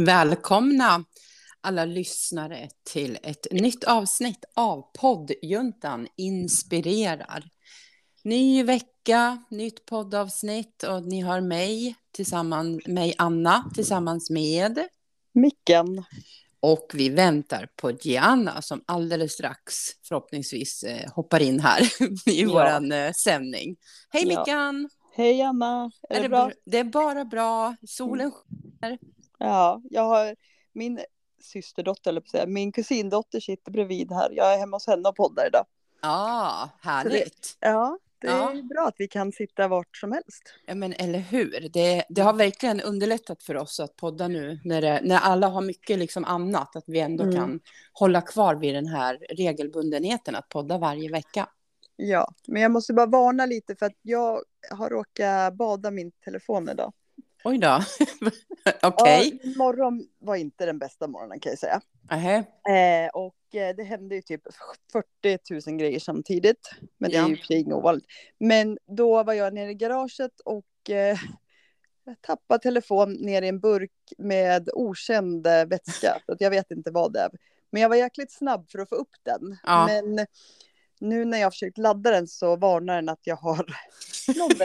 Välkomna alla lyssnare till ett nytt avsnitt av poddjuntan inspirerar. Ny vecka, nytt poddavsnitt och ni har mig tillsammans mig Anna tillsammans med Micken. och vi väntar på Gianna som alldeles strax förhoppningsvis eh, hoppar in här i Ja. våran eh, sändning. Hej Ja. Mickan! Hej Anna, är, Är det det, bra? det är bara bra. Solen Ja, jag har min systerdotter, eller säga, min kusindotter sitter bredvid här. Jag är hemma hos henne och poddar idag. Ja, härligt. Ja, det Ja. är bra att vi kan sitta vart som helst. Ja, men eller hur? Det, det har verkligen underlättat för oss att podda nu när, det, när alla har mycket liksom annat, att vi ändå Mm. kan hålla kvar vid den här regelbundenheten att podda varje vecka. Ja, men jag måste bara varna lite för att jag har råkat bada min telefon idag. Oj då. Okej. Ja, morgon var inte den bästa morgonen kan jag säga. Nähä. Eh, och eh, det hände ju typ 40 000 grejer samtidigt. Men det är Ja. ju i och ovanligt. Men då var jag nere i garaget och eh, tappade telefon ner i en burk med okänd eh, vätska. Så jag vet inte vad det är. Men jag var jäkligt snabb för att få upp den. Ja. Men nu när jag har försökt ladda den så varnar den att jag har någon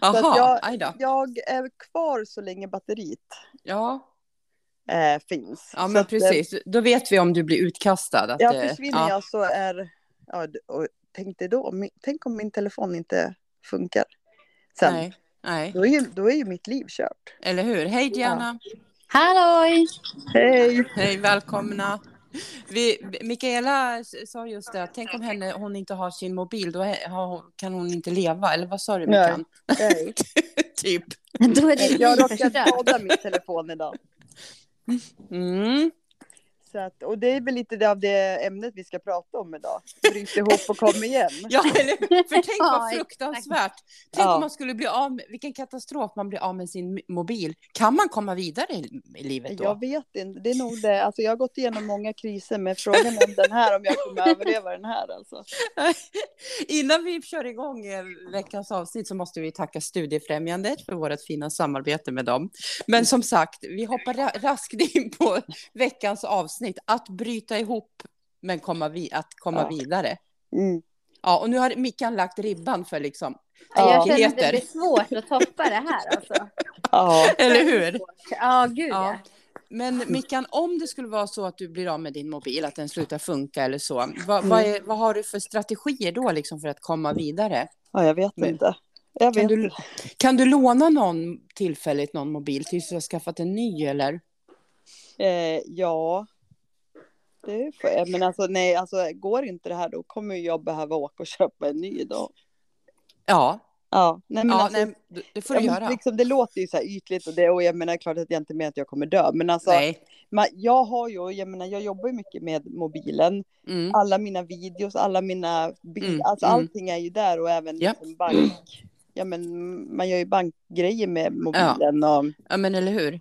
att Jaha, jag-. Jag är kvar så länge batteriet Ja, eh, finns. ja Så men att, eh, precis. Då vet vi om du blir utkastad. Att, Ja, eh, försvinner ja. jag så är... Ja, och tänk dig då, tänk om min telefon inte funkar. Sen, Nej, nej, då, är ju, då är ju mitt liv kört. eller hur? Hej Diana. Halloj! Hej! Hej, välkomna. Vi, Mikaela sa just det, tänk om henne, hon inte har sin mobil, då kan hon inte leva. Eller vad sa du, Nej. Mikan? Hej. typ. Då är det Jag har liv råkat bada min telefon idag. Mm. Så att, och det är väl lite det av det ämnet vi ska prata om idag. Bryt ihop och kom igen. Ja, eller? För tänk vad fruktansvärt. Tänk Ja. om man skulle bli av med, vilken katastrof man blir av med sin mobil. Kan man komma vidare i, i livet då? Jag vet inte, det är nog det. Alltså jag har gått igenom många kriser med frågan om den här, om jag kommer överleva den här alltså. Innan vi kör igång eh, veckans avsnitt så måste vi tacka Studiefrämjandet för vårt fina samarbete med dem. Men som sagt, vi hoppar ra- raskt in på veckans avsnitt. Att bryta ihop men komma vi- att komma Ja. vidare. Mm. Ja, och nu har Mickan lagt ribban för liksom Ja, jag känner att det blir svårt att toppa det här alltså. Ja, Eller hur? Ja, gud Ja. ja. Men Mickan, om det skulle vara så att du blir av med din mobil, att den slutar funka eller så, vad, vad, Mm. är, vad har du för strategier då liksom för att komma vidare? ja jag vet inte. Jag Kan vet du, kan du låna någon tillfälligt någon mobil tills du har skaffat en ny eller? Eh, ja. Det får jag. Men alltså nej, alltså går inte det här då kommer jag behöva åka och köpa en ny då. Ja, Ja, nej men ja alltså, nej, det- får du ja, göra. Liksom, det låter ju så här ytligt och det och jag menar klart att jag inte menar att jag kommer dö. Men alltså, Nej. man, jag har ju, jag menar jag jobbar ju mycket med mobilen. Mm. Alla mina videos, alla mina bilder, Mm, alltså mm. allting är ju där och även Ja. liksom bank. Ja men man gör ju bankgrejer med mobilen och Ja, men eller hur?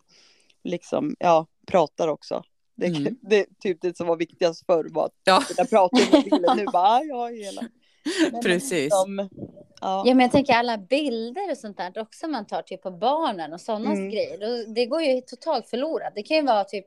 liksom, ja, pratar också. Det, Mm. det är typ det som var viktigast förr var att Ja, kunna prata i mobilen. Nu bara, "Ah, ja, hela. Nej, men precis. liksom, ja. Ja, men jag tänker alla bilder och sånt där också man tar typ på barnen och sådana Mm. grejer. Då- Det går ju totalt förlorat. Det kan ju vara typ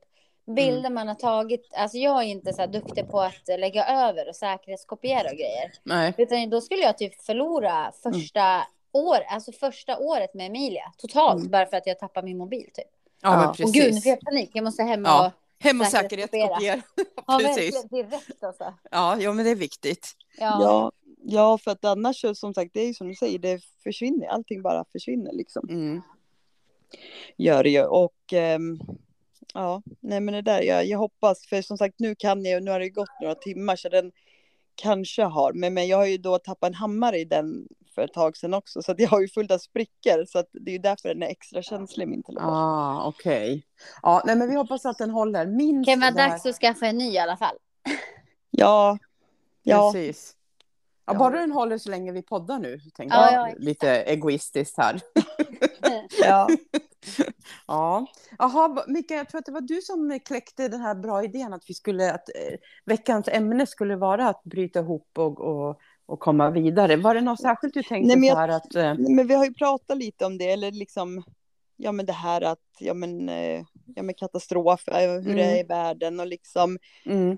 bilder Mm. man har tagit. Alltså jag är inte så här duktig på att lägga över och säkerhetskopiera och grejer. Nej. Utan då skulle jag typ förlora första år, alltså första året med Emilia totalt Mm. bara för att jag tappar min mobil typ. Ja, Ja. men Och gud, nu precis. får jag panik. Jag måste hem och Ja, Hem och säkerhetskopiera. säkerhetskopiera. Ja, precis. direkt alltså. Ja, jo, men det är viktigt. Ja. Ja, ja, för att annars så, som sagt, det är ju som du säger, det försvinner, allting bara försvinner liksom. Mm. Gör det ju. Och ehm, ja, nej men det där, jag, jag hoppas, för som sagt nu kan jag, nu har det gått några timmar så den kanske har, men, men jag har ju då tappat en hammare i den för ett tag sedan också, så att jag har ju fullt av sprickor, så att det är ju därför den är extra känslig min telefon. Ah, okej. Ja, nej, men vi hoppas att den håller minst Det kan vara dags att skaffa en ny i alla fall. Ja, ja, Precis. Ja, Ja. bara den håller så länge vi poddar nu, tänkte Ja, jag. ja. Lite egoistiskt här. ja, Ja. Jaha, Mikael, jag tror att det var du som kläckte den här bra idén att vi skulle, att eh, veckans ämne skulle vara att bryta ihop och, och, och komma vidare. Var det något särskilt du tänkte Nej, men så jag- här att... Eh, men vi har ju pratat lite om det, eller liksom ja men det här att, ja men, eh, ja men katastrof, eh, hur Mm. det är i världen och liksom, Mm.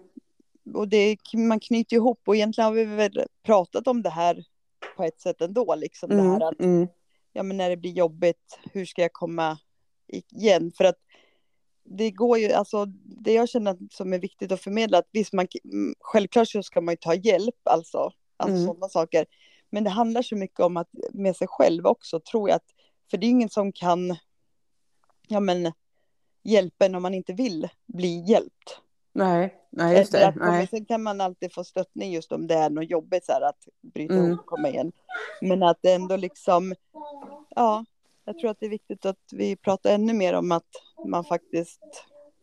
och det, man knyter ihop och egentligen har vi väl pratat om det här på ett sätt ändå, liksom det Mm. här att, Mm. ja men när det blir jobbigt, hur ska jag komma igen? För att det går ju, alltså det jag känner som är viktigt att förmedla, att visst man, mm, självklart så ska man ju ta hjälp, alltså, alltså Mm. sådana saker. Men det handlar så mycket om att med sig själv också, tror jag att, för det är ingen som kan, ja men, hjälpa en om man inte vill bli hjälpt. Nej, nej just det. att Nej. sen kan man alltid få stöttning just om det är något jobbigt så här att bryta Mm. ihop och komma igen. Men att det ändå liksom, ja, jag tror att det är viktigt att vi pratar ännu mer om att man faktiskt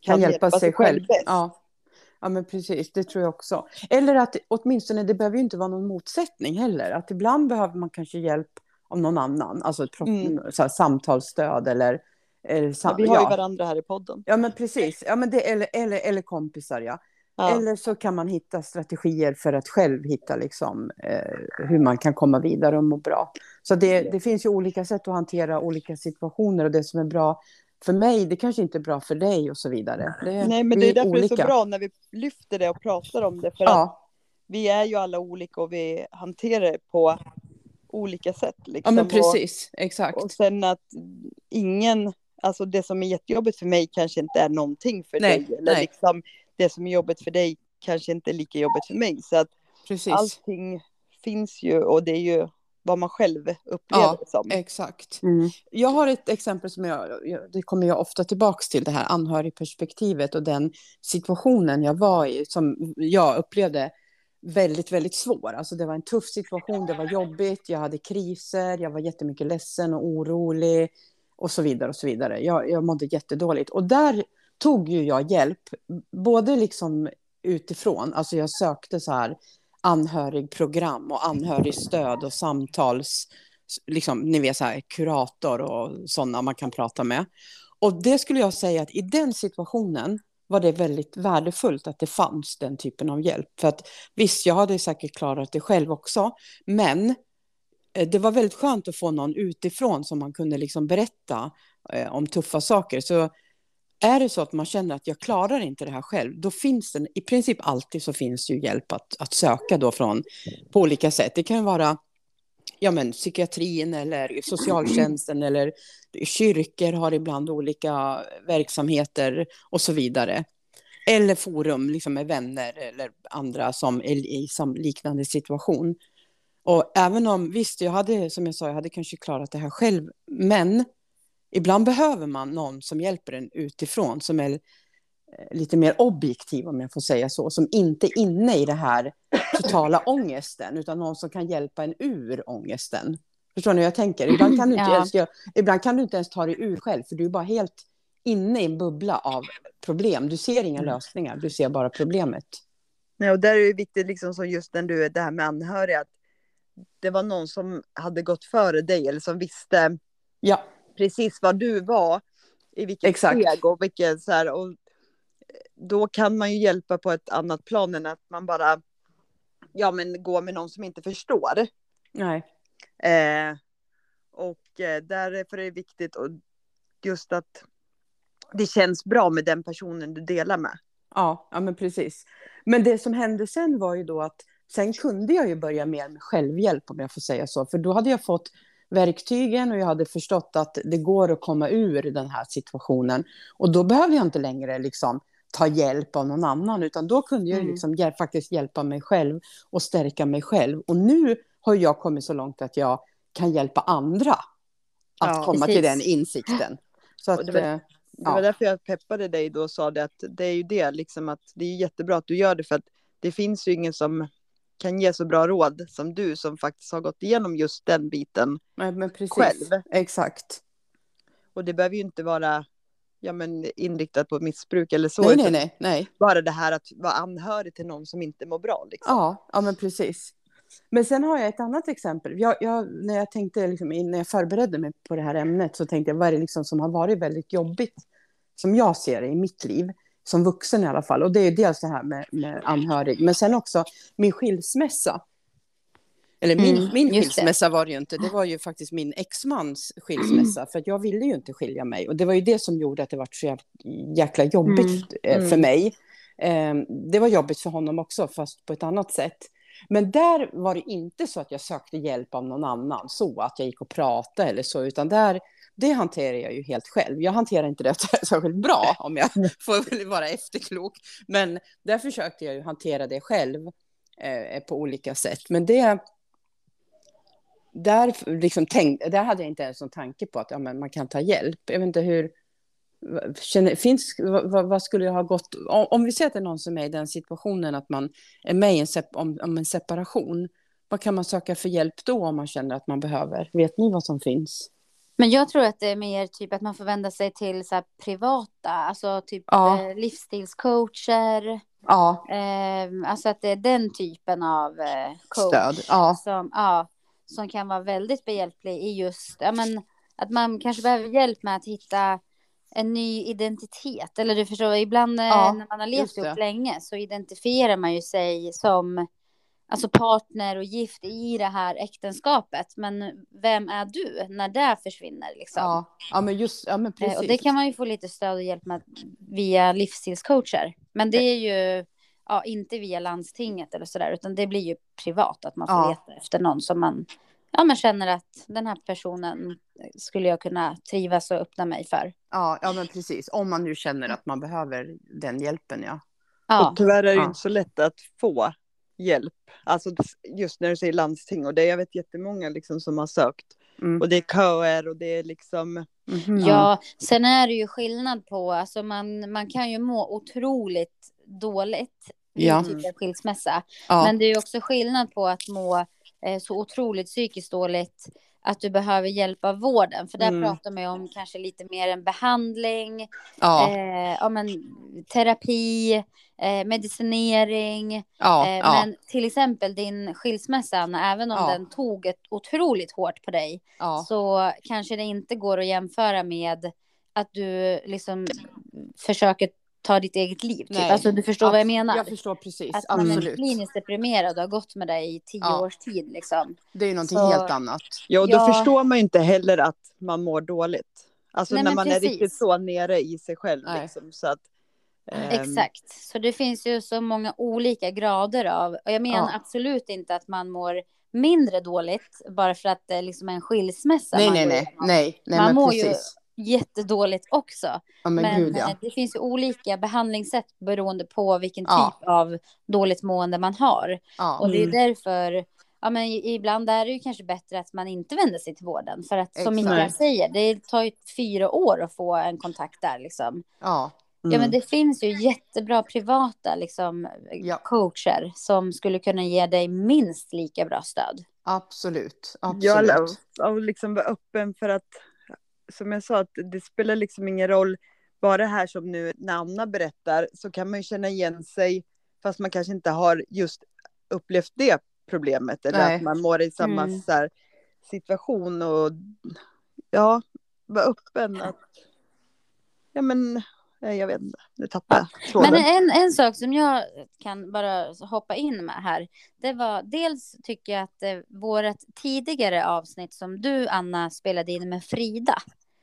Kan hjälpa sig själv. bäst. Ja. Ja, men precis. Det tror jag också. Eller att åtminstone, det behöver ju inte vara någon motsättning heller. Att ibland behöver man kanske hjälp av någon annan. Alltså ett Mm. här, samtalsstöd eller... eller Ja, sam- vi har ju ja. varandra här i podden. Ja, men precis. Ja, men det, eller, eller, eller kompisar, ja. Ja. Eller så kan man hitta strategier för att själv hitta liksom, eh, hur man kan komma vidare och må bra. Så det, det finns ju olika sätt att hantera olika situationer och det som är bra för mig, det kanske inte är bra för dig och så vidare. Det, Nej, men det är därför det är olika. så bra när vi lyfter det och pratar om det. För att Ja, vi är ju alla olika och vi hanterar det på olika sätt. ja, Liksom. men Och- precis. Exakt. Och sen att ingen, alltså det som är jättejobbigt för mig kanske inte är någonting för Nej, dig. Eller nej. liksom det som är jobbigt för dig kanske inte är lika jobbigt för mig. Så att precis. allting finns ju och det är ju vad man själv upplever Ja, det som. Exakt. Mm. Jag har ett exempel som jag, det kommer jag ofta tillbaks till, det här anhörigperspektivet och den situationen jag var i, som jag upplevde väldigt, väldigt svår. Alltså det var en tuff situation, det var jobbigt, jag hade kriser, jag var jättemycket ledsen och orolig och så vidare och så vidare. Jag, jag mådde jättedåligt och där tog ju jag hjälp, både liksom utifrån, alltså jag sökte så här anhörigprogram och anhörigstöd och samtals, liksom, ni vet så här, kurator och sådana man kan prata med. Och det skulle jag säga att i den situationen var det väldigt värdefullt att det fanns den typen av hjälp. För att visst, jag hade säkert klarat det själv också, men eh, det var väldigt skönt att få någon utifrån som man kunde liksom berätta eh, om tuffa saker. Så är det så att man känner att jag klarar inte det här själv, då finns det i princip alltid så finns ju hjälp att, att söka då från på olika sätt. Det kan vara ja, men, psykiatrin eller socialtjänsten eller kyrkor har ibland olika verksamheter och så vidare. Eller forum liksom med vänner eller andra som är i liknande situation. Och även om, visst, jag hade, som jag sa, jag hade kanske klarat det här själv, men ibland behöver man någon som hjälper en utifrån, som är eh, lite mer objektiv, om jag får säga så, som inte är inne i det här totala ångesten, utan någon som kan hjälpa en ur ångesten. Förstår ni hur jag tänker? Ibland kan du inte, Ja. ens, göra- ibland kan du inte ens ta dig ur själv, för du är bara helt inne i en bubbla av problem. Du ser inga lösningar, du ser bara problemet. Nej, och där är det viktigt, liksom som just när du är det här med anhöriga, att det var någon som hade gått före dig eller som visste Ja, precis vad du var i vilket Exakt. steg och vilket så här, och då kan man ju hjälpa på ett annat plan än att man bara ja men går med någon som inte förstår. nej, Eh, och eh, därför är det viktigt och just att det känns bra med den personen du delar med. Ja, ja, men precis. Men det som hände sen var ju då att sen kunde jag ju börja mer med självhjälp om jag får säga så. För då hade jag fått verktygen och jag hade förstått att det går att komma ur den här situationen. Och då behöver jag inte längre liksom ta hjälp av någon annan, utan då kunde jag Mm. liksom hjäl- faktiskt hjälpa mig själv och stärka mig själv. Och nu har jag kommit så långt att jag kan hjälpa andra att Ja, komma till precis. den insikten. Så att, det var- eh, Det Ja. var därför jag peppade dig då och sa det att det är ju det liksom att det är jättebra att du gör det för att det finns ju ingen som kan ge så bra råd som du som faktiskt har gått igenom just den biten nej, själv. Exakt. Och det behöver ju inte vara ja, men inriktat på missbruk eller så. Nej, nej, nej, nej. Bara det här att vara anhörig till någon som inte mår bra. Liksom. Ja, ja, men precis. Men sen har jag ett annat exempel. Jag, jag, när jag tänkte, liksom, när jag förberedde mig på det här ämnet så tänkte jag, vad är det liksom som har varit väldigt jobbigt, som jag ser det i mitt liv, som vuxen i alla fall. Och det är ju dels det här med, med anhörig, men sen också min skilsmässa. Eller min, Mm, min just det. skilsmässa var det ju inte, det var ju faktiskt min exmans skilsmässa. För att jag ville ju inte skilja mig. Och det var ju det som gjorde att det var så jäk- jäkla jobbigt Mm, eh, för mm. mig. Eh, Det var jobbigt för honom också, fast på ett annat sätt. Men där var det inte så att jag sökte hjälp av någon annan, så att jag gick och pratade eller så, utan där, det hanterar jag ju helt själv. Jag hanterar inte det särskilt bra, om jag får vara efterklok. Men där försökte jag ju hantera det själv eh, på olika sätt. Men det... Där, liksom tänk, där hade jag inte ens någon tanke på att ja, men man kan ta hjälp. Jag vet inte hur... Känner, finns, vad, vad skulle jag ha gått... Om, om vi säger att det är någon som är i den situationen att man är med i en, sep, om, om en separation. Vad kan man söka för hjälp då om man känner att man behöver? Vet ni vad som finns? Men jag tror att det är mer typ att man får vända sig till så privata, alltså typ Ja. eh, livsstilscoacher. Ja, Eh, alltså att det är den typen av eh, coach stöd. Ja, som, ja, som kan vara väldigt behjälplig i just ja, men, att man kanske behöver hjälp med att hitta en ny identitet. Eller du förstår, ibland eh, Ja, när man har levt ihop länge så identifierar man ju sig som alltså partner och gift i det här äktenskapet. Men vem är du när det försvinner liksom? ja. ja men just, ja men Eh, precis. Och det kan man ju få lite stöd och hjälp med via livsstilscoacher. Men det är ju ja, inte via landstinget eller sådär, utan det blir ju privat att man får Ja. leta efter någon som man ja, men känner att den här personen skulle jag kunna trivas och öppna mig för. Ja, ja, men precis. Om man nu känner att man behöver den hjälpen, ja. Ja, Och tyvärr är det ju Ja. inte så lätt att få hjälp. Alltså just när du säger landsting och det, jag vet jättemånga liksom som har sökt. Mm. Och det är köer och det är liksom, Mhm. ja, sen är det ju skillnad på, alltså man, man kan ju må otroligt dåligt vid Ja. typ en skilsmässa. ja. Men det är ju också skillnad på att må eh, så otroligt psykiskt dåligt att du behöver hjälp av vården. För där Mm. pratar man ju om kanske lite mer en behandling, ja, eh, ja, men, terapi, eh, medicinering. ja, eh, ja. Men till exempel din skilsmässa, Anna, även om den tog ett otroligt hårt på dig, så kanske det inte går att jämföra med att du liksom försöker ta ditt eget liv. Typ. Nej. Alltså du förstår vad jag menar. Jag förstår precis, Att man är kliniskt deprimerad och har gått med dig i tio Ja. års tid. Liksom. Det är ju någonting Så- helt annat. ja och då Ja. förstår man ju inte heller att man mår dåligt. Alltså Nej, när man är precis. riktigt så nere i sig själv liksom. Så att, ehm, Exakt. Så det finns ju så många olika grader av. Och jag menar Ja. absolut inte att man mår mindre dåligt bara för att det liksom är en skilsmässa. Nej, nej, nej, nej, nej, Man men mår ju- precis. Jättedåligt också. Ja, men, Men, gud, ja. eh, det finns ju olika behandlingssätt beroende på vilken Ja. typ av dåligt mående man har. Ja, Och det är Mm. därför, ja men ibland är det ju kanske bättre att man inte vänder sig till vården. För att som. Mikael säger, det tar ju fyra år att få en kontakt där liksom. ja, Ja men mm. det finns ju jättebra privata liksom Ja. coacher som skulle kunna ge dig minst lika bra stöd. absolut. Ja, absolut. och liksom vara öppen för att, som jag sa, att det spelar liksom ingen roll. Bara här som nu när Anna berättar så kan man ju känna igen sig fast man kanske inte har just upplevt det problemet eller Nej. att man mår i samma Mm. här, situation och ja, vara öppen att ja men jag vet inte, nu tappade jag tråden. Men en, en sak som jag kan bara hoppa in med här. Det var dels tycker jag att eh, vårt tidigare avsnitt som du Anna spelade in med Frida.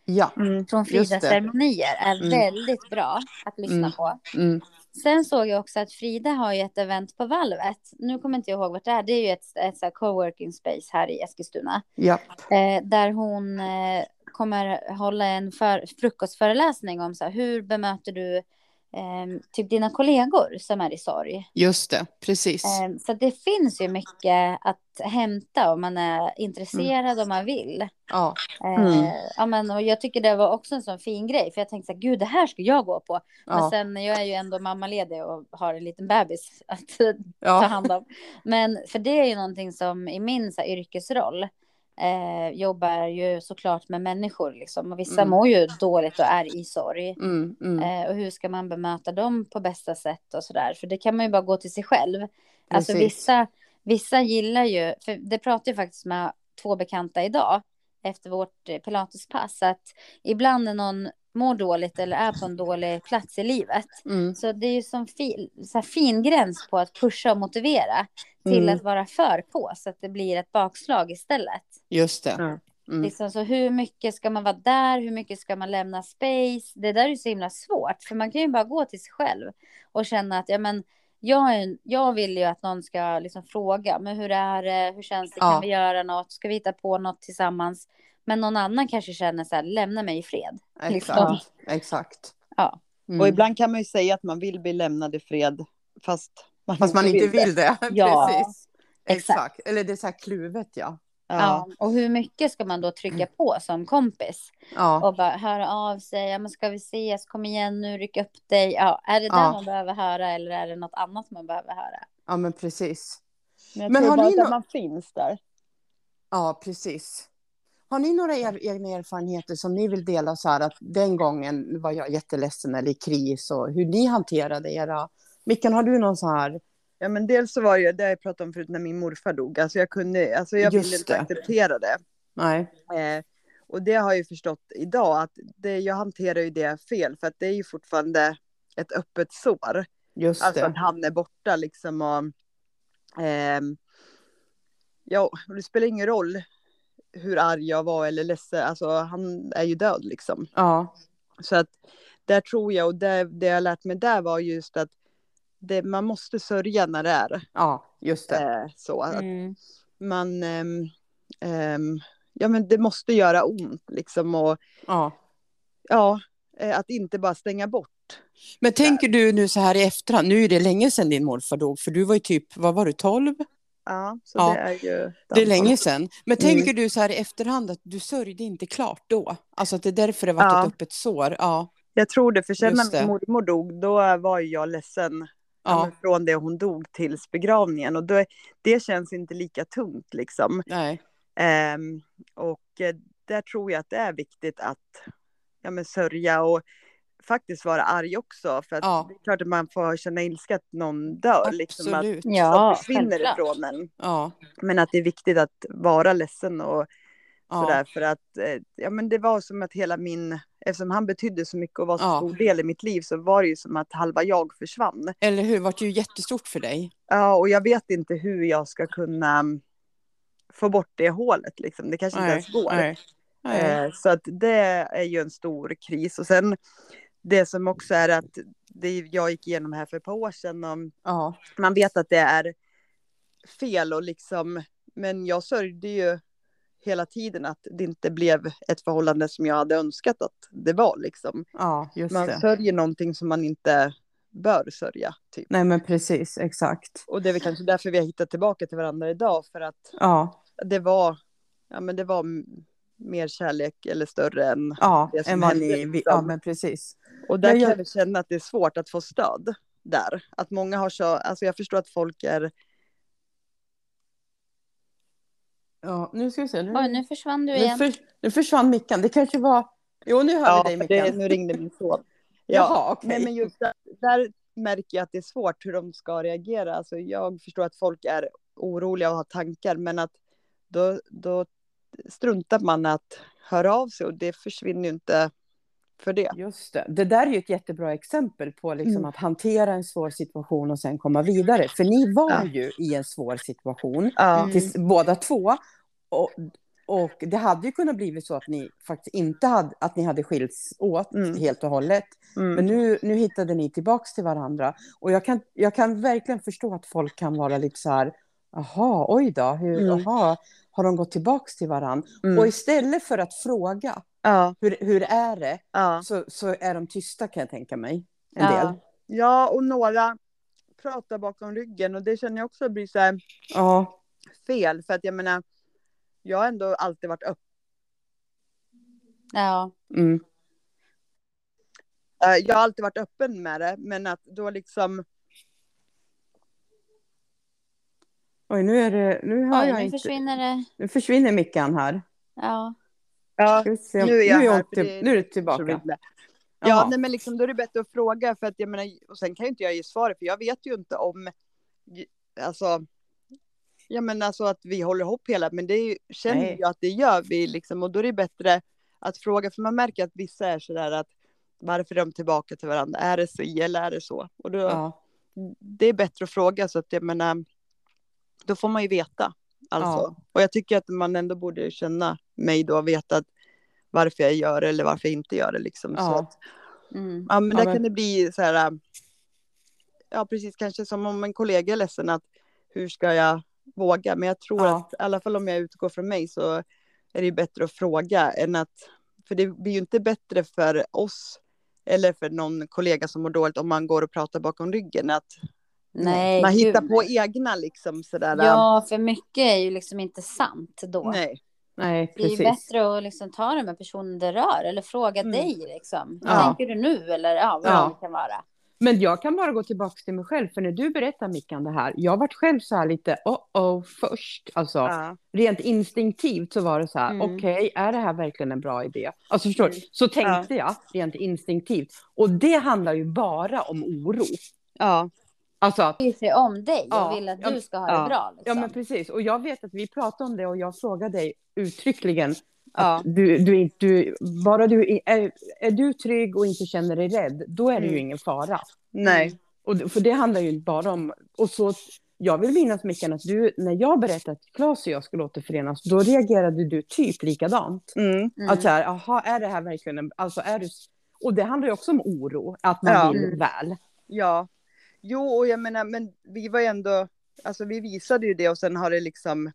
Ja. Mm. Från Fridas ceremonier är Mm. väldigt bra att lyssna Mm. på. Mm. Sen såg jag också att Frida har ju ett event på Valvet. Nu kommer inte jag ihåg vart det är. Det är ju ett, ett här coworking space här i Eskilstuna. Ja. Eh, där hon eh, kommer hålla en för, frukostföreläsning om så här, hur bemöter du eh, typ dina kollegor som är i sorg. Just det, precis. Eh, så det finns ju mycket att hämta om man är intresserad om man vill. Ja, Eh, Mm. ja, men, och jag tycker det var också en sån fin grej. För jag tänkte så här, gud det här ska jag gå på. Men ja, sen, jag är ju ändå mammaledig och har en liten bebis att ta ja. hand om. Men för det är ju någonting som i min så här, yrkesroll eh, jobbar ju såklart med människor. Liksom. Och vissa Mm. mår ju dåligt och är i sorg. Mm, mm. Eh, och hur ska man bemöta dem på bästa sätt och sådär. För det kan man ju bara gå till sig själv. Alltså Precis. vissa, vissa gillar ju, för det pratar jag faktiskt med två bekanta idag efter vårt eh, pilatespass, att ibland när någon mår dåligt eller är på en dålig plats i livet. Mm. Så det är ju som fin, så här fin gräns på att pusha och motivera till Mm. att vara för på så att det blir ett bakslag istället. Just det. Ja. Mm. Liksom, så hur mycket ska man vara där? Hur mycket ska man lämna space? Det där är så himla svårt, för man kan ju bara gå till sig själv och känna att ja, men, jag, är, jag vill ju att någon ska liksom fråga, men hur är det? Hur känns det? Kan Ja. vi göra något? Ska vi hitta på något tillsammans? Men någon annan kanske känner så här, lämna mig i fred. Liksom. Exakt. Exakt. Ja. Mm. Och ibland kan man ju säga att man vill bli lämnad i fred, fast man, Fast man inte vill det. Ja, Precis. exakt. Exakt. Eller det är så här kluvet, ja. Ja. Ja. Och hur mycket ska man då trycka på som kompis? Ja. Och bara höra av sig, ja men ska vi ses, kom igen nu, ryck upp dig. Ja, är det där Ja. man behöver höra eller är det något annat man behöver höra? ja, men precis. Men jag Men tror har bara ni att nå- man finns där. Ja, precis. Har ni några er, egna erfarenheter som ni vill dela så här att den gången var jag jätteledsen eller i kris och hur ni hanterade era... Mickan, har du någon så här? Ja, men dels så var det ju, det jag pratat om förut, när min morfar dog. Alltså jag kunde, alltså jag Just ville inte det. acceptera det. Nej. Eh, och det har jag ju förstått idag, att det, jag hanterar ju det fel, för att det är ju fortfarande ett öppet sår. Just Alltså det. att han är borta liksom och... ehm, ja, det spelar ingen roll hur arg jag var eller ledsen, alltså han är ju död liksom. Ja. Så att där tror jag, och det, det jag lärt mig där var just att det, man måste sörja när det är Ja, just det. eh, så. Att Mm. man, ehm, ehm, ja men det måste göra ont liksom och Ja. ja, eh, att inte bara stänga bort. Men tänker du nu så här i efterhand, nu är det länge sedan din morfar dog, för du var ju typ, vad var du, 12? Ja, så Ja, det är ju. Det är länge sedan. Men Mm. tänker du så här i efterhand att du sörjde inte klart då? Alltså att det är därför det var Ja. ett öppet sår? Ja. Jag tror det, för sen när mormor dog, då var ju jag ledsen ja. Från det hon dog tills begravningen. Och då, det känns inte lika tungt liksom. Nej. Ehm, och eh, där tror jag att det är viktigt att ja, men sörja och faktiskt vara arg också. För att Ja. det är klart att man får känna ilska att någon dör. Liksom, att Absolut. Ja, försvinner självklart. ifrån en. Ja. Men att det är viktigt att vara ledsen och Ja. sådär. För att eh, ja, men det var som att hela min, eftersom han betydde så mycket och var så Ja. stor del i mitt liv så var det ju som att halva jag försvann. Eller hur, vart ju jättestort för dig. Ja, och jag vet inte hur jag ska kunna mm, få bort det hålet liksom. Det kanske inte ens går. nej. nej. Eh, så att det är ju en stor kris. Och sen det som också är att det jag gick igenom här för ett par år sedan. Om, man vet att det är fel och liksom, men jag sörjde ju hela tiden att det inte blev ett förhållande som jag hade önskat att det var liksom. ja, just Man det. sörjer någonting som man inte bör sörja. Typ. Nej, men precis, exakt. Och det är väl kanske därför vi har hittat tillbaka till varandra idag, för att Ja, det var, ja men det var mer kärlek eller större än ja, Det som än vad hände, ni... vi- liksom. Ja, men precis. Och där Men kan jag- jag känna att det är svårt att få stöd där. Att många har så, alltså jag förstår att folk är, Ja, nu ska vi se. Nu, Oj, nu försvann du nu, igen. för, nu försvann Mickan. Det kanske var... Jo, nu hör ja, vi dig, Mickan. det, nu ringde min son. Ja, Jaha, nej men just där, där märker jag att det är svårt hur de ska reagera. Alltså jag förstår att folk är oroliga och har tankar, men att då, då struntar man att höra av sig och det försvinner ju inte för det. Just det. Det där är ju ett jättebra exempel på liksom Mm. att hantera en svår situation och sen komma vidare. För ni var Ja. ju i en svår situation, Ja, Mm. tills, båda två. Och, och det hade ju kunnat bli så att ni faktiskt inte hade, att ni hade skilts åt Mm. helt och hållet. mm. Men nu, nu hittade ni tillbaks till varandra. Och jag kan, jag kan verkligen förstå att folk kan vara lite så här, jaha, oj då, hur, Mm. jaha, har de gått tillbaks till varandra? Mm. Och istället för att fråga, ja, hur, hur är det? ja. Så, så är de tysta kan jag tänka mig. En Ja. del. ja, och några pratar bakom ryggen och det känner jag också blir så här Ja. fel. För att jag menar, jag har ändå alltid varit öppen. Ja. Mm. Eh, Jag har alltid varit öppen med det, men att då liksom, Oj, nu är det... Nu har Oj, jag nu inte... försvinner det. Nu försvinner mickan här. Ja. Ja, Nu är jag nu här, hon för till- Nu är du tillbaka. Ja, nej, men liksom, då är det bättre att fråga för att jag menar, och sen kan ju inte jag ge svaret för jag vet ju inte om, alltså, ja men alltså att vi håller ihop hela, men det är ju, känner Nej. jag att det gör vi liksom och då är det bättre att fråga för man märker att vissa är sådär att varför är de tillbaka till varandra? Är det så eller är det så? Och då, Ja. det är bättre att fråga så att jag menar, då får man ju veta. Alltså. Ja. Och jag tycker att man ändå borde känna mig då och veta att varför jag gör det eller varför jag inte gör det liksom. Så Ja. att, Mm. ja, men Ja, där men- kan det bli så här, ja precis kanske som om en kollega är ledsen att hur ska jag våga? Men jag tror Ja. att i alla fall om jag utgår från mig så är det bättre att fråga än att, för det blir ju inte bättre för oss eller för någon kollega som mår dåligt om man går och pratar bakom ryggen att Nej, man gud, hittar på egna liksom sådär. Ja, för mycket är ju liksom inte sant då. Nej. Nej, Det är ju precis. bättre att liksom ta det med personen det rör eller fråga Mm. dig liksom. Hur Ja. tänker du nu eller ja, vad Ja. det kan vara. Men jag kan bara gå tillbaka till mig själv, för när du berättar Mickan det här, jag varit själv så här lite oh oh först, alltså Ja. rent instinktivt så var det så här, Mm. okej, är det här verkligen en bra idé? Alltså förstår? Mm. Så tänkte jag rent instinktivt. Och det handlar ju bara om oro. ja. Alltså att, Bry sig om dig Ja. och vill att Ja. du ska ha Ja. det bra. ja Liksom. men precis, och jag vet att vi pratade om det och jag frågade dig uttryckligen Ja. du, du, du, bara du är, är du trygg och inte känner dig rädd, då är det ju Mm. ingen fara. Nej. Och, för det handlar ju inte bara om... Och så, jag vill minnas Mickan att du, när jag berättade att Claes och jag skulle återförenas, då reagerade du typ likadant. Mm. Mm. Att så här, aha, är det här verkligen en... Alltså är du... Och det handlar ju också om oro, att man Ja. vill Mm. väl. Ja. Jo, och jag menar, men vi var ju ändå, alltså vi visade ju det och sen har det liksom,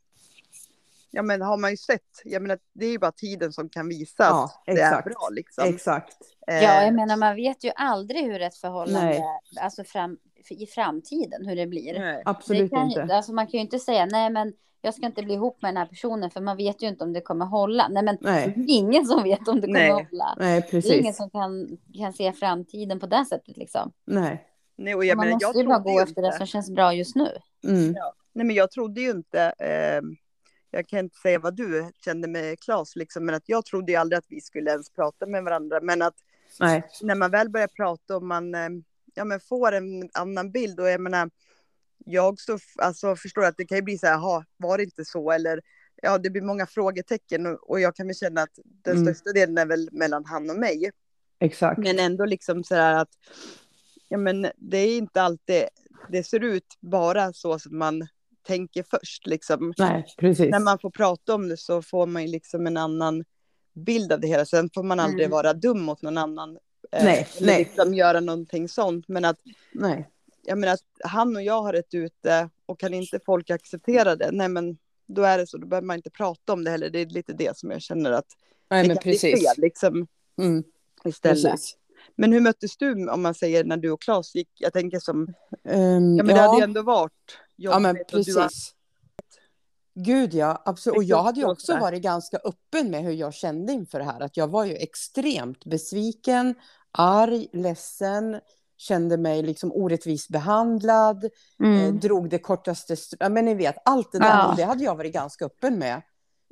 ja men har man ju sett, jag menar det är ju bara tiden som kan visa Ja, att det är exakt. bra liksom. Exakt. Eh, Ja, jag menar man vet ju aldrig hur ett förhållande, Nej. alltså fram, i framtiden, hur det blir. nej. Absolut det kan, inte. Alltså man kan ju inte säga nej men jag ska inte bli ihop med den här personen för man vet ju inte om det kommer hålla. Nej men Nej. det är ingen som vet om det kommer Nej. hålla. Nej, Det är ingen precis. som kan, kan se framtiden på det sättet liksom. Nej. Nej och jag man menar, måste jag ju bara trodde gå ju efter det inte, som känns bra just nu. Mm. nej men jag trodde ju inte, eh, jag kan inte säga vad du kände med Claes liksom, men att jag trodde ju aldrig att vi skulle ens prata med varandra, men att Nej. när man väl börjar prata och man eh, ja, men får en annan bild och jag menar, jag så, alltså, förstår att det kan ju bli så här, "Jaha, var det inte så? Eller ja, det blir många frågetecken och, och jag kan väl känna att den Mm. största delen är väl mellan han och mig. Exakt. Men ändå liksom så här att, ja men det är inte alltid, det ser ut bara så som man tänker först liksom. Nej, precis. När man får prata om det så får man ju liksom en annan bild av det hela. Sen får man aldrig Mm. vara dum mot någon annan. eh, Nej, eller nej. Liksom göra någonting sånt. Men att, Nej. jag menar, att han och jag har ett ute och kan inte folk acceptera det, nej men då är det så, då behöver man inte prata om det heller. Det är lite det som jag känner att Nej, det men kan bli precis. fel liksom Mm. istället. Precis. Men hur möttes du om man säger när du och Claes gick? Jag tänker som, Um, ja men det hade ju ändå varit Ja, men jobbigt du har- precis. Gud, ja, absolut. Och jag hade ju också varit ganska öppen med hur jag kände inför det här. Att jag var ju extremt besviken, arg, ledsen, kände mig liksom orättvist behandlad, eh, drog det kortaste... Ja, men ni vet, allt det där. Ja. Det hade jag varit ganska öppen med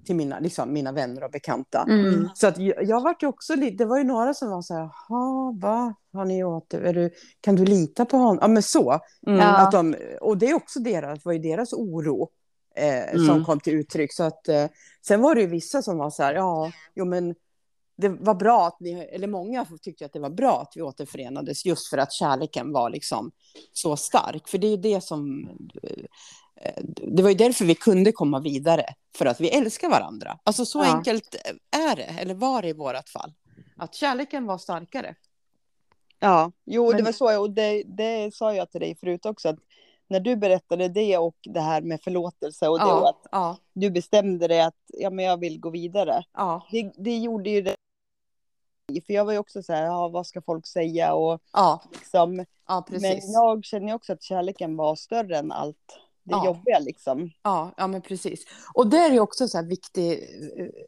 till mina, liksom, mina vänner och bekanta. Mm. Så att jag, jag vart ju också lite, det var ju några som var så här, jaha, vad har ni åt är du, Kan du lita på honom? Ja, men så. Mm. Att de, och det är också deras, var ju deras oro eh, som Mm. kom till uttryck. Så att, eh, sen var det ju vissa som var så här, ja, jo men det var bra att ni, eller många tyckte att det var bra att vi återförenades just för att kärleken var liksom så stark. För det är det som, eh, det var ju därför vi kunde komma vidare, för att vi älskar varandra. Alltså så Ja. enkelt är det, eller var det i vårat fall. Att kärleken var starkare. Ja, jo det Men- var så och det, det sa jag till dig förut också att när du berättade det och det här med förlåtelse och det och Ja, att ja, du bestämde dig att ja, men jag vill gå vidare. ja, Det, det gjorde ju det. För jag var ju också så här, ja, vad ska folk säga och ja, liksom. ja Men precis. jag känner också att kärleken var större än allt det Ja. jobbiga liksom. Ja, ja, men precis. Och det är ju också en viktig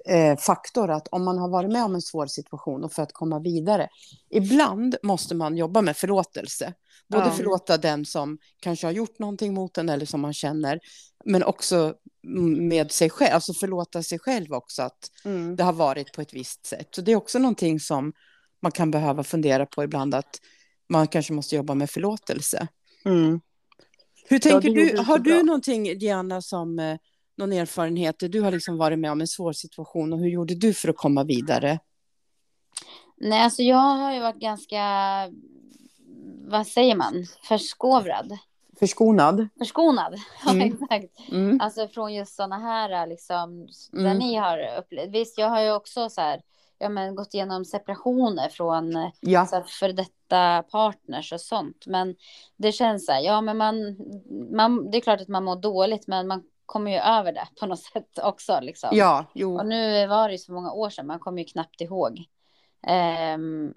eh, faktor att om man har varit med om en svår situation och för att komma vidare, ibland måste man jobba med förlåtelse. Både Ja. förlåta den som kanske har gjort någonting mot en eller som man känner, men också med sig själv, alltså förlåta sig själv också att Mm. det har varit på ett visst sätt. Så det är också någonting som man kan behöva fundera på ibland, att man kanske måste jobba med förlåtelse. Mm. Hur tänker du? Har du bra. någonting, Diana, som eh, någon erfarenhet? Du har liksom varit med om en svår situation och hur gjorde du för att komma vidare? Nej, alltså jag har ju varit ganska, vad säger man, förskovrad. Förskonad. Förskonad, ja Mm. exakt. Mm. Alltså från just sådana här liksom, där Mm. ni har upplevt. Visst, jag har ju också så här, ja men gått igenom separationer från eh, Ja, så här, för detta partners och sånt. Men det känns så här, ja men man, man, det är klart att man mår dåligt, men man kommer ju över det på något sätt också liksom. ja, jo. Och nu var det ju så många år sedan, man kommer ju knappt ihåg ehm,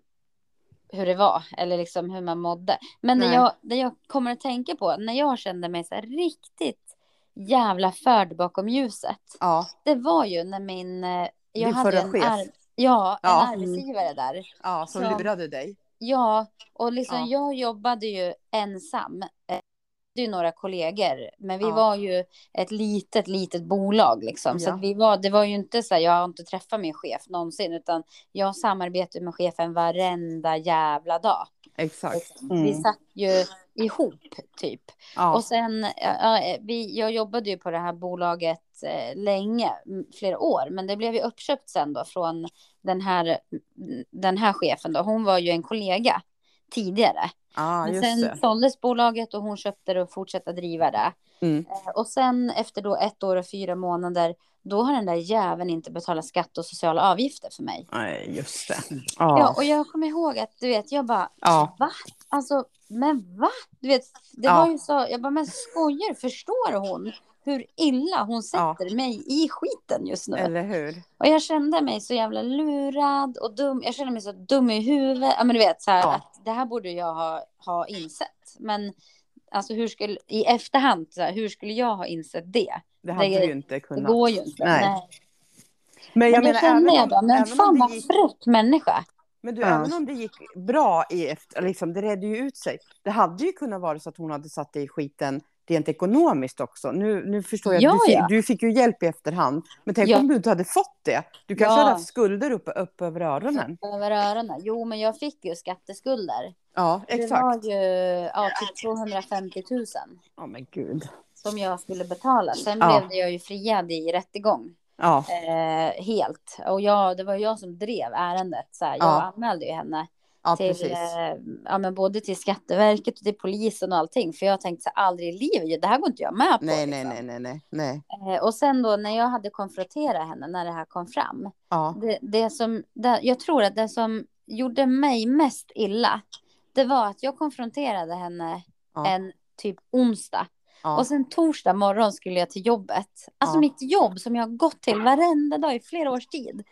hur det var, eller liksom hur man mådde. Men Nej. jag, det jag kommer att tänka på, när jag kände mig så här riktigt jävla förd bakom ljuset, Ja, det var ju när min, eh, jag Din hade förra en, chef. Ja, en Ja. arbetsgivare där. ja, som Så- lurade dig. Ja, och liksom Ja. jag jobbade ju ensam. Eh, Det är ju några kollegor, men vi Ja. var ju ett litet, litet bolag liksom. Så vi var, det var ju inte så här, jag har inte träffat min chef någonsin, utan jag samarbetar med chefen varenda jävla dag. Exakt. Vi Mm. satt ju ihop typ. Ja, Och sen, vi, jag jobbade ju på det här bolaget eh, länge, flera år, men det blev ju uppköpt sen då från den här, den här chefen då. Hon var ju en kollega tidigare. ja men sen det. såldes bolaget och hon köpte det och fortsatte driva det. Mm. Eh, Och sen efter då ett år och fyra månader, då har den där jäveln inte betalat skatt och sociala avgifter för mig. Nej, just det. Ja, Ja, och jag kommer ihåg att du vet, jag bara, ja, Va? Alltså, men va? Du vet, det Ja. var ju så, jag bara, men skojar, förstår hon hur illa hon Ja. sätter mig i skiten just nu? eller hur? Och jag kände mig så jävla lurad och dum, jag kände mig så dum i huvudet. Ja men du vet så här Ja. att det här borde jag ha, ha insett. Men alltså hur skulle, i efterhand, så här, hur skulle jag ha insett det? Det hade Det- du ju inte Det kunnat. går ju inte. Nej. Nej. Men jag Men då menar, kände även jag bara, men fan det vad gick, fräck människa. Men du, Ja. även om det gick bra i efter, liksom, det redde ju ut sig. Det hade ju kunnat vara så att hon hade satt dig i skiten rent ekonomiskt också. Nu, nu förstår jag Ja, du, ja. fick, du fick ju hjälp i efterhand. Men tänk om du inte hade fått det. Du kanske hade haft skulder upp, upp över öronen. Över öronen. Jo, men jag fick ju skatteskulder. Ja, Det exakt. var ju ja, typ 250 000 Ja, men gud. som jag skulle betala. Sen blev jag ju friad i rättegång Ja, eh, helt. Och jag, det var jag som drev ärendet. Så här, jag Ja. anmälde ju henne ja till, eh, ja, men både till Skatteverket och till polisen och allting. För jag tänkte så här, aldrig i livet, det här går inte jag med på. Nej, nej, liksom. nej, nej, nej, nej. Eh, och sen då när jag hade konfronterat henne, när det här kom fram. Ja, Det, det som, det, jag tror att det som gjorde mig mest illa, det var att jag konfronterade henne Ja. en typ onsdag. Ja. Och sen torsdag morgon skulle jag till jobbet. Alltså Ja. mitt jobb som jag har gått till varenda dag i flera års tid.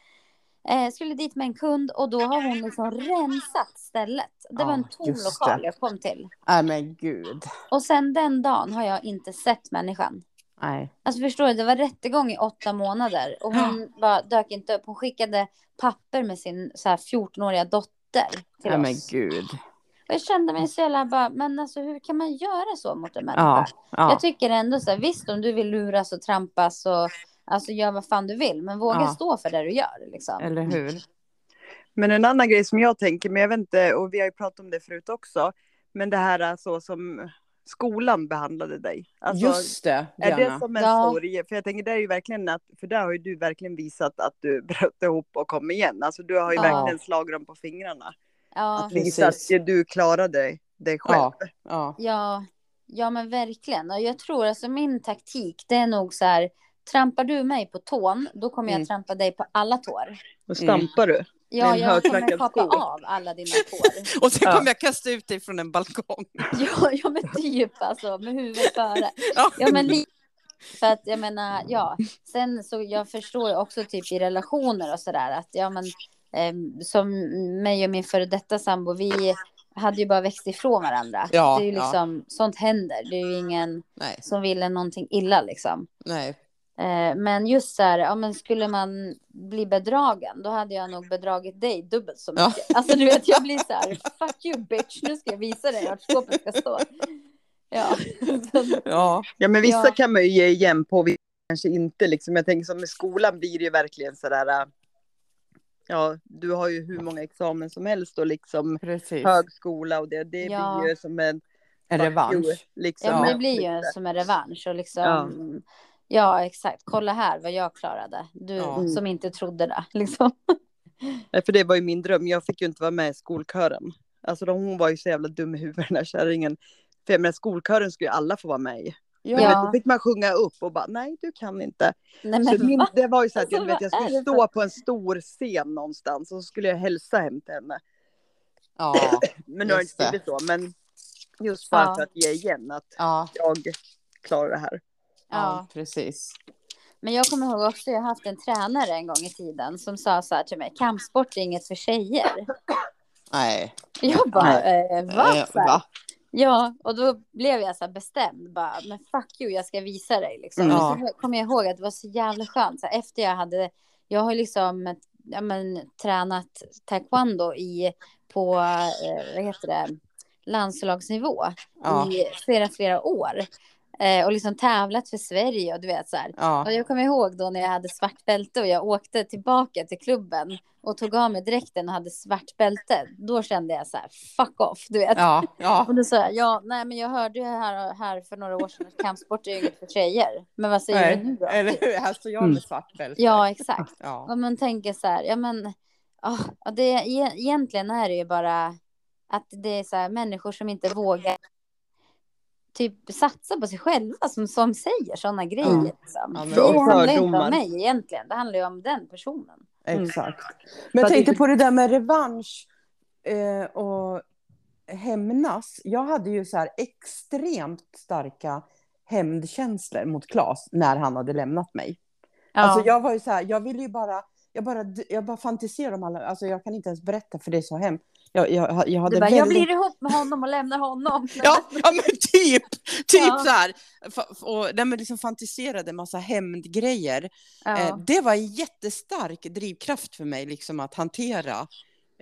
Eh, skulle dit med en kund och då har hon liksom rensat stället. Det var en tom lokal det. jag kom till. Nej, men gud. Och sen den dagen har jag inte sett människan. Nej. Alltså förstår du, det var rättegång i åtta månader och hon bara dök inte upp. Hon skickade papper med sin så här 14-åriga dotter till Nej, men oss. gud. Jag kände mig så jävla bara, men alltså hur kan man göra så mot en människa? Ja, ja. Jag tycker ändå så här, visst om du vill luras och trampas och alltså gör vad fan du vill, men våga Ja. stå för det du gör liksom. Eller hur? Men en annan grej som jag tänker, men jag vet inte, och vi har ju pratat om det förut också, men det här alltså som skolan behandlade dig. Alltså, Just det, är det Diana. som en Ja. sorg? För jag tänker det är ju verkligen att, för där har ju du verkligen visat att du bröt ihop och kom igen. Alltså du har ju Ja. verkligen slagit dem på fingrarna. Ja, Att visa att Precis. du klarade dig, dig själv. Ja, ja. ja, ja men verkligen. Och jag tror alltså min taktik, det är nog så här, trampar du mig på tån, då kommer jag Mm. trampa dig på alla tår. Och stampar du. Ja, jag kommer kapa av alla dina tår. Och sen Ja. kommer jag kasta ut dig från en balkong. Ja, ja men typ alltså med huvudet före. Ja. Ja men li- för att jag menar ja. Sen så jag förstår ju också typ i relationer och sådär att ja men som mig och min före detta sambo vi hade ju bara växt ifrån varandra. Ja, det är ju ja. liksom sånt händer. Det är ju ingen Nej, som vill någonting illa liksom. nej. Eh, men just så här, ja men skulle man bli bedragen, då hade jag nog bedragit dig dubbelt så Ja. mycket. Alltså du vet, jag blir så här, fuck you bitch, nu ska jag visa dig vart skåpet ska stå. Ja. Ja, Ja men vissa Ja. kan man ju ge igen på, kanske inte liksom. Jag tänker som med skolan blir det ju verkligen sådär. äh, Ja, du har ju hur många examen som helst och liksom precis. högskola och det, det Ja. blir ju som en En revansch. Liksom, Ja, men det blir ju som en revansch och liksom. Ja. Ja. exakt. Kolla här vad jag klarade. Du Ja. som inte trodde det. Liksom. Nej, För det var ju min dröm. Jag fick ju inte vara med i skolkören. Alltså de, hon var ju så jävla dum i huvudet den här kärringen. För jag menar, skolkören skulle ju alla få vara med i. Ja. Ja. Då fick man sjunga upp och bara nej du kan inte. Nej, Så men, min, va? det var ju så att jag, Alltså, vet, jag vad skulle stå på en stor scen någonstans och så skulle jag hälsa hem till henne. Ja, Men nu har det Just inte det. blivit så. Men just bara Ja. för att ge igen att ja, jag klarar det här. ja, ja. precis. Men jag kommer ihåg också, jag har haft en tränare en gång i tiden som sa så här till mig, kampsport är inget för tjejer. Nej. Jag bara, eh, va? Eh, Så här. va? Ja, och då blev jag så här bestämd, bara, men fuck you, jag ska visa dig. Liksom. Mm. Och så kommer jag ihåg att det var så jävla skönt, så här, efter jag hade, jag har liksom ja, men, tränat taekwondo i, på, eh, vad heter det, landslagsnivå Ja, i flera, flera år. Eh, och liksom tävlat för Sverige och du vet så här. Och ja, jag kommer ihåg då när jag hade svart bälte och jag åkte tillbaka till klubben och tog av mig dräkten och hade svart bälte. Då kände jag så här, fuck off, du vet. ja, ja. Och då sa jag, ja, nej men jag hörde ju här, här för några år sedan att kampsport är inget för tjejer. Men vad säger du nu Nej, då? eller hur? Här står jag Mm. med svart bälte. Ja, exakt. Ja, Och man tänker så här, ja men, ja, det, e- egentligen är det ju bara att det är så här människor som inte vågar typ satsa på sig själva som, som säger sådana grejer. Ja. Liksom. Ja, men det handlar inte om mig egentligen, det handlar ju om den personen. exakt. Men För jag tänkte på det där med revansch eh, och hämnas. Jag hade ju så här extremt starka hämndkänslor mot Claes när han hade lämnat mig. Ja. Alltså jag var ju så här, jag ville ju bara, jag bara, jag bara fantiserar om alla, alltså jag kan inte ens berätta för det är så hemskt. Jag, jag, jag hade du bara, jag väldigt- blir ihop med honom och lämnar honom. Ja, ja men typ, typ Ja. så här. Och nej, men liksom fantiserade massa hämndgrejer. Ja. Eh, det var en jättestark drivkraft för mig liksom att hantera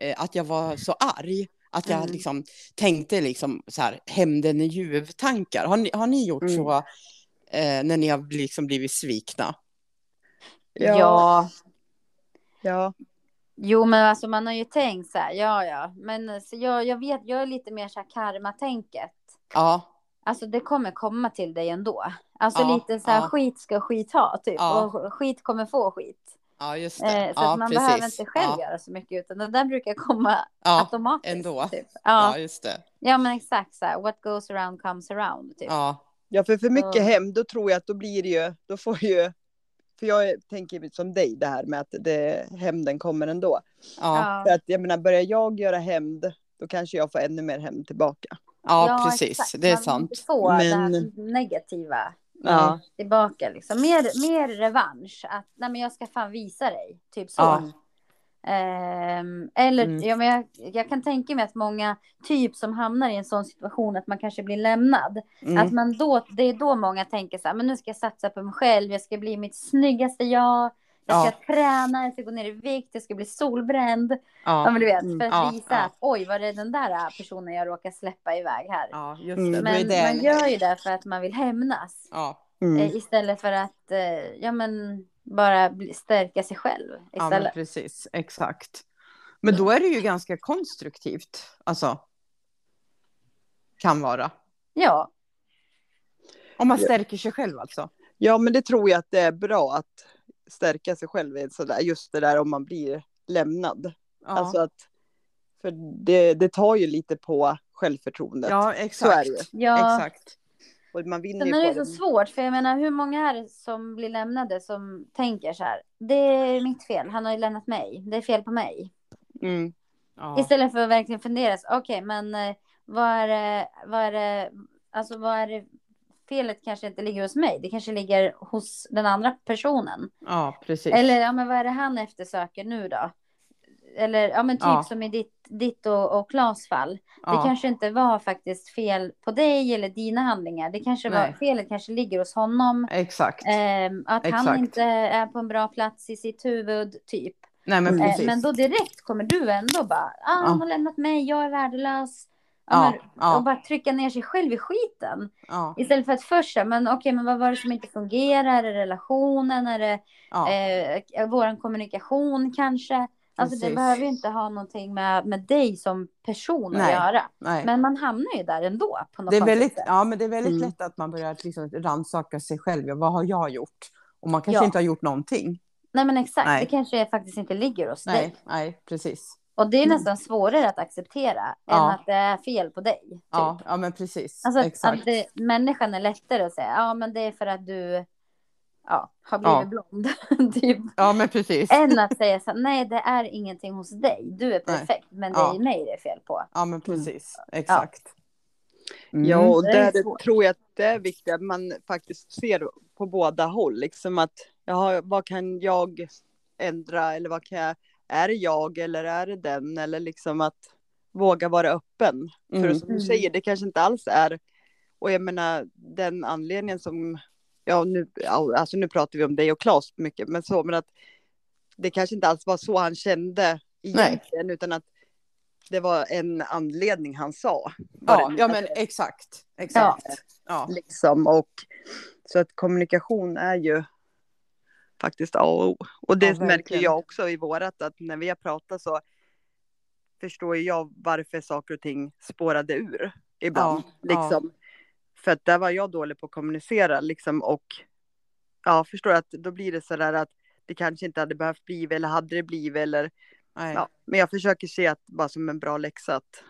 eh, att jag var så arg. Att jag Mm. liksom tänkte liksom så här hämnden i ljuv-tankar. Har ni, har ni gjort Mm. så eh, när ni har liksom blivit svikna? ja. Ja. Ja. Jo, men alltså man har ju tänkt så här, ja, ja, men så jag, jag vet, jag är lite mer så här karma-tänket. Ja, Alltså det kommer komma till dig ändå. Alltså Ja, lite så här, ja. skit ska skit ha, typ. Ja. Och skit kommer få skit. ja just det. Eh, så ja, att man precis. behöver inte själv ja, göra så mycket, utan det där brukar komma ja, automatiskt. ändå. Typ. ja, Ja, just det. ja, men exakt så här, what goes around comes around. Typ. Ja, Ja, för för mycket Ja. hem, då tror jag att då blir det ju, då får ju, för jag tänker som dig det här med att det, hämnden kommer ändå. ja, För att jag menar, börjar jag göra hämnd, då kanske jag får ännu mer hämnd tillbaka. ja, precis. exakt. Det är Man sant. inte få det Men- här negativa Ja. tillbaka. Liksom. Mer, mer revansch. Att nej, men jag ska fan visa dig. Typ så. Ja. Ehm, eller Mm. ja, men jag, jag kan tänka mig att många typ som hamnar i en sån situation att man kanske blir lämnad. Mm. Att man då, det är då många tänker så här, men nu ska jag satsa på mig själv, jag ska bli mitt snyggaste jag. Jag ska träna, jag ska gå ner i vikt, jag ska bli solbränd. Ja, Ja, men du vet, Mm. för att Ja, visa ja. att oj, var det den där personen jag råkar släppa iväg här. ja, Mm. Men man gör ju det för att man vill hämnas. Ja, Mm. Eh, istället för att eh, ja, men, bara stärka sig själv. ja men Istället. precis. Exakt. Men då är det ju ganska konstruktivt. Alltså. Kan vara. Ja, Om man Ja. stärker sig själv alltså. Ja, men det tror jag att det är bra att stärka sig själv i sådär, just det där om man blir lämnad. Ja, Alltså att, för det, det tar ju lite på självförtroendet. ja Så exakt. är det ju. ja. Exakt. Och man vinner Sen ju är på det så svårt, för jag menar hur många är det som blir lämnade som tänker så här, det är mitt fel, han har ju lämnat mig, det är fel på mig. Mm. Ja. Istället för att verkligen fundera, okej men eh, vad är det, vad är det, alltså vad är det, felet kanske inte ligger hos mig, det kanske ligger hos den andra personen. ja, precis. Eller ja, men vad är det han eftersöker nu då? Eller ja, men typ Ja. som i ditt, ditt och, och Klas fall. ja. Det kanske inte var faktiskt fel på dig eller dina handlingar. Det kanske var, Nej. felet kanske ligger hos honom. Exakt. Ehm, att han Exakt. inte är på en bra plats i sitt huvud, typ. Nej, men. Eh, men då direkt kommer du ändå bara, ah, han har lämnat mig, jag är värdelös. Ja, Ja. Och bara trycka ner sig själv i skiten. Ja, Istället för att först men okej, men vad var det som inte fungerar? Är det relationen? Är det ja. eh, vår kommunikation kanske? Alltså det behöver ju inte ha någonting med, med dig som person att Nej. göra. Nej. Men man hamnar ju där ändå på något det är väldigt, sätt. ja, men det är väldigt Mm. lätt att man börjar liksom rannsaka sig själv. Ja, vad har jag gjort? Och man kanske Ja. inte har gjort någonting. Nej men exakt, Nej. det kanske faktiskt inte ligger hos dig. Nej, nej, precis. Och det är nästan svårare att acceptera än Ja. att det är fel på dig. Typ. Ja, ja men precis. Alltså att, Exakt. att det, människan är lättare att säga, ja men det är för att du ja, har blivit Ja. blond. typ. Ja, men precis. Än att säga så här, nej det är ingenting hos dig, du är Nej. perfekt, men det Ja. är i mig det är fel på. Ja, men precis. Exakt. Ja, Mm. och det är där svårt. tror jag att det är viktigt att man faktiskt ser på båda håll. Liksom att, jaha, vad kan jag ändra eller vad kan jag, är det jag eller är det den? Eller liksom att våga vara öppen. För Mm. som du Mm. säger, det kanske inte alls är, och jag menar den anledningen som, ja nu, ja, alltså nu pratar vi om dig och Claes mycket, men så, men att det kanske inte alls var så han kände egentligen, utan att det var en anledning han sa. Ja, ja, men exakt. Exakt. Ja. liksom och så att kommunikation är ju faktiskt A och O. Och det Ja, märker jag också i vårat att när vi har pratat så förstår jag varför saker och ting spårade ur ibland. Ja, ja. För att där var jag dålig på att kommunicera liksom och ja, förstår att då blir det så där att det kanske inte hade behövt bli eller hade det blivit eller Nej. ja, men jag försöker se att bara som en bra läxa att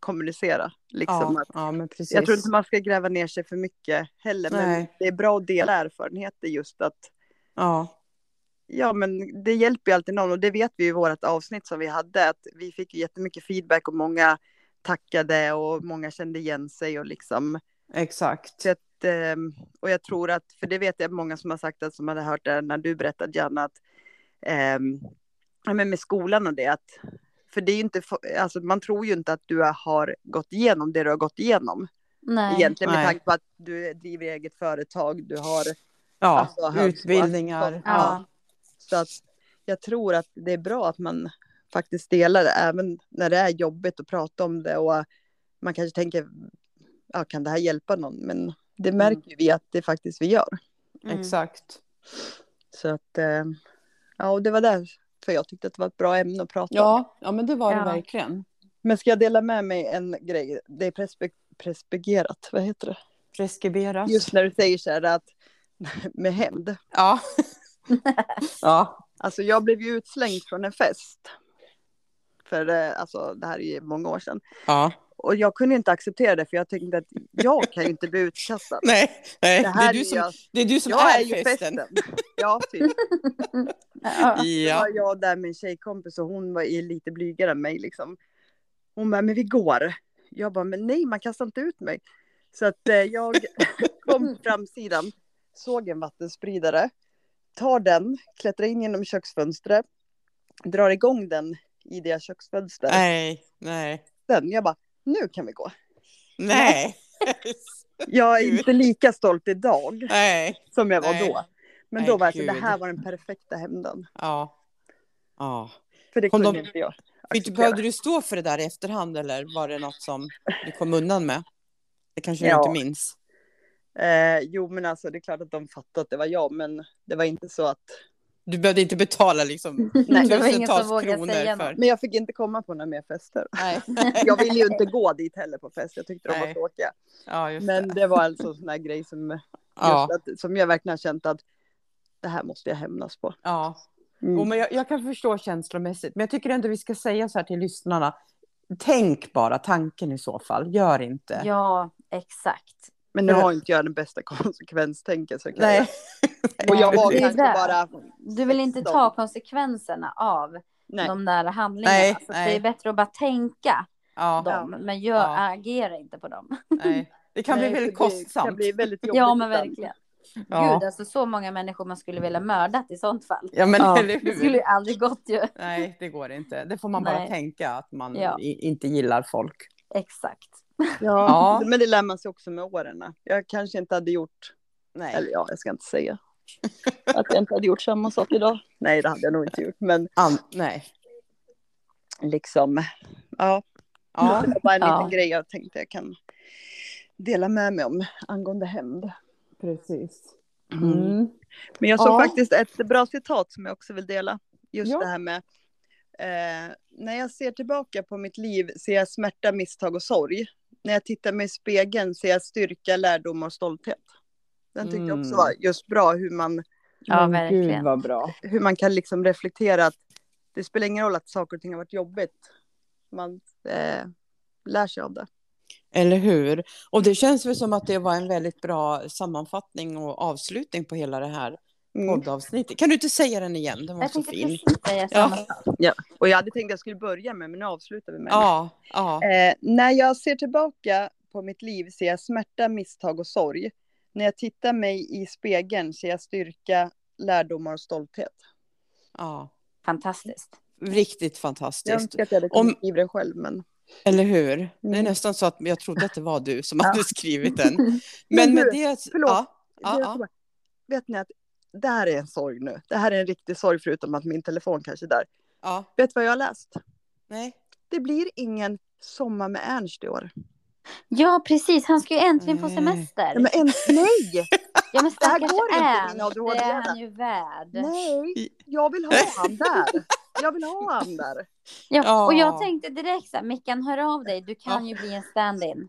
kommunicera liksom ja, ja, men precis. jag tror inte man ska gräva ner sig för mycket heller, men Nej. det är bra att dela erfarenheter just att Ja, ja, men det hjälper ju alltid någon och det vet vi i vårt avsnitt som vi hade att vi fick jättemycket feedback och många tackade och många kände igen sig och liksom exakt. så att, eh, och jag tror att för det vet jag många som har sagt att som hade hört det när du berättade Janna att eh, men med skolan och det att för det är ju inte alltså man tror ju inte att du har gått igenom det du har gått igenom Nej. egentligen med Nej. tanke på att du driver eget företag, du har Ja, Alltså, utbildningar. Ja. Ja. så att jag tror att det är bra att man faktiskt delar det även när det är jobbigt att prata om det och man kanske tänker ja, kan det här hjälpa någon? Men det märker vi att det faktiskt vi gör. Mm. Exakt. Så att eh, ja, och det var därför jag tyckte att det var ett bra ämne att prata om. Ja, ja, men det var Ja. det verkligen. Men ska jag dela med mig en grej? Det är prespe- preskriberat, vad heter det? Preskriberas. Just när du säger så här att med hämnd. Ja. ja. Alltså jag blev ju utslängd från en fest. För eh, alltså det här är ju många år sedan. Ja. Och jag kunde inte acceptera det för jag tänkte att jag kan ju inte bli utkastad. Nej, nej. Det Det, här är du är som, jag, det är du som jag är, är ju festen. festen. Ja, typ. Ja. Ja. var jag där med en tjejkompis och hon var lite blygare än mig liksom. Hon bara, men vi går. Jag bara, men nej, man kastar inte ut mig. Så att eh, jag kom framsidan, såg en vattenspridare, tar den, klättrar in genom köksfönstret, drar igång den i det köksfönstret. Nej, nej, Sen, jag bara, nu kan vi gå. nej. Jag är inte lika stolt idag nej. som jag var Nej. då. Men Nej, då var jag så, det här var den perfekta hämnden. Ja. Ja. För det Kom kunde de- inte jag acceptera. behövde du stå för det där i efterhand eller var det något som du kom undan med? Det kanske du Ja. inte minns. Eh, jo, men alltså det är klart att de fattade att det var jag, men det var inte så att... Du behövde inte betala liksom Nej, det var ingen som tusentals vågade kronor säga för... Men jag fick inte komma på några mer fester. Nej. Jag ville ju inte gå dit heller på fest, jag tyckte de var tråkiga. Ja, Men det. det var alltså en sån här grej som, Ja, att, som jag verkligen har känt att det här måste jag hämnas på. ja. Mm. Jo, men jag, jag kan förstå känslomässigt, men jag tycker ändå vi ska säga så här till lyssnarna. Tänk bara tanken i så fall, gör inte. Ja, exakt. Men nu för- har inte jag den bästa konsekvenstänket. Så kan Nej. jag. Och jag var kanske bara... Du vill inte ta konsekvenserna av Nej. de där handlingarna. Nej, så nej. Det är bättre att bara tänka Ja, dem, men gör, Ja. agera inte på dem. nej. Det kan Nej, bli väldigt för Det kan kostsamt. bli väldigt jobbigt. Ja, men verkligen. Ja. Gud, alltså så många människor man skulle vilja mördat i sånt fall. Ja, men Ja. eller Det skulle hur? ju aldrig gått ju. Nej, det går inte. Det får man bara Nej. tänka att man Ja. i, inte gillar folk. Exakt. Ja, Ja. men det lär man sig också med åren. Jag kanske inte hade gjort, Nej. eller ja, jag ska inte säga att jag inte hade gjort samma sak idag. Nej, det hade jag nog inte gjort, men An- nej. liksom, ja, Ja. det var bara en Ja. liten grej jag tänkte jag kan dela med mig om angående hämnd. Precis. Mm. Mm. Men jag såg Ja. faktiskt ett bra citat som jag också vill dela. Just Ja. det här med eh, när jag ser tillbaka på mitt liv ser jag smärta, misstag och sorg. När jag tittar mig i spegeln ser jag styrka, lärdom och stolthet. Den tyckte jag också Mm. var just bra hur man Ja, Gud verkligen. vad bra. Hur man kan liksom reflektera att det spelar ingen roll att saker och ting har varit jobbigt. Man eh, lär sig av det. Eller hur? Och det känns väl som att det var en väldigt bra sammanfattning och avslutning på hela det här Mm. poddavsnittet. Kan du inte säga den igen? Den var Jag så tänkte fin. precis säga Ja. samma sak. Och jag hade tänkt att jag skulle börja med, men nu avslutar vi med. Ja, ja. Eh, när jag ser tillbaka på mitt liv ser jag smärta, misstag och sorg. När jag tittar mig i spegeln ser jag styrka, lärdomar och stolthet. ja. Fantastiskt. Riktigt Jag fantastiskt. önskar att jag hade Om- kunnat skriva den själv, men... Eller hur? Det är Mm. nästan så att jag trodde att det var du som Ja. hade skrivit den. Men Men med du, det... förlåt. Ja, ja, ja. Vet ni att det här är en sorg nu. Det här är en riktig sorg förutom att min telefon kanske är där. ja. Vet du vad jag har läst? Nej. Det blir ingen sommar med Ernst i år. Ja, precis. Han ska ju äntligen få Nej. semester. Men ens, nej! Ja, men Det här går inte, min Ernst, det ADHD. är han ju värd. Nej! Jag vill ha han där. Jag vill ha han där. Ja, Ja. och jag tänkte direkt så här, Mickan hör av dig, du kan Ja. ju bli en stand-in.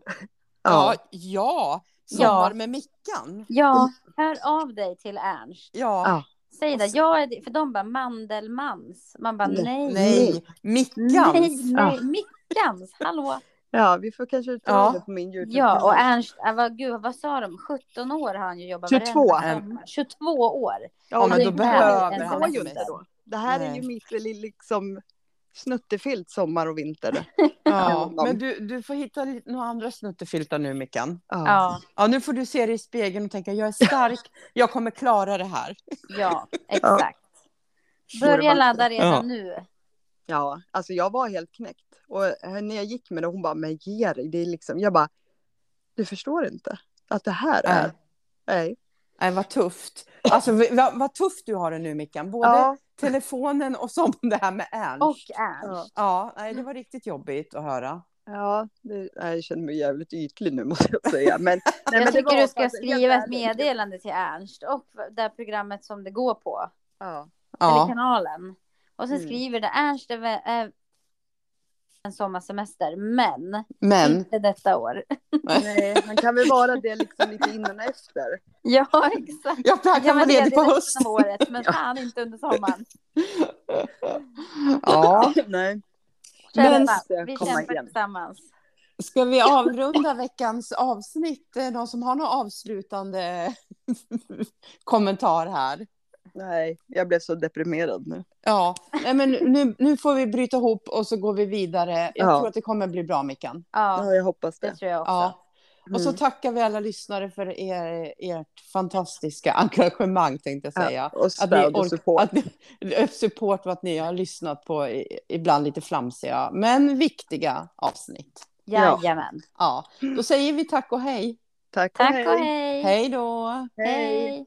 Ja, ja. Sommar Ja. med Mickan. Ja, hör av dig till Ernst. Ja. Ja. Säg det, jag är, för de bara Mandelmans. Man bara Nej. nej. Nej, Mickans. Nej, nej, Ja. Mickans, hallå. Ja, vi får kanske ta Ja. det på min YouTube. Ja, och Ernst, äh, vad, gud, vad sa de? 17 år har han ju jobbat 22. varenda sommar. 22 år. Ja, men då behöver han ju inte då. Det här är ju Nej. mitt li- liksom snuttefilt sommar och vinter. Ja, Ja. men du, du får hitta några andra snuttefiltar nu, Mickan. Ja, Ja, nu får du se dig i spegeln och tänka, jag är stark, jag kommer klara det här. ja, exakt. Borde Börja ladda redan Ja. nu. Ja, alltså jag var helt knäckt. Och när jag gick med det, hon bara, men ge dig. Det är liksom, jag bara, du förstår inte att det här är. Nej. Nej. Nej, vad tufft. Alltså, vad, vad tufft du har det nu, Mickan. Både Ja, telefonen och som det här med Ernst. Och Ernst. ja, nej, det var riktigt jobbigt att höra. ja det, jag känner mig jävligt ytlig nu måste jag säga. Men, nej, Jag tycker du ska skriva ett meddelande till Ernst och det här programmet som det går på. Ja. Eller Ja, kanalen. Och sen Mm. skriver det Ernst är, är en sommarsemester, men men inte detta år. Nej, han kan väl vara det liksom lite innan och efter. Ja, exakt. ja, han kan vara ledig på hösten. året, men fan inte under sommaren. Ja, Nej. Men-. Vi kämpar igen. tillsammans. ska vi avrunda veckans avsnitt? Eh, Någon som har någon avslutande kommentar här? Nej, jag blev så deprimerad nu. Ja, nej, men nu, nu får vi bryta ihop och så går vi vidare. Jag Ja. tror att det kommer bli bra, Mickan. Ja, Ja, jag hoppas det det. tror jag också. Ja. Och så Mm. tackar vi alla lyssnare för er, ert fantastiska engagemang, tänkte jag säga. Ja, och Att ni, stöd och ork- support. att ni, support och att ni har lyssnat på i- ibland lite flamsiga, men viktiga avsnitt. Jajamän. Ja, då säger vi tack och hej. Tack och Tack hej. och hej. Hej då! hej. hej.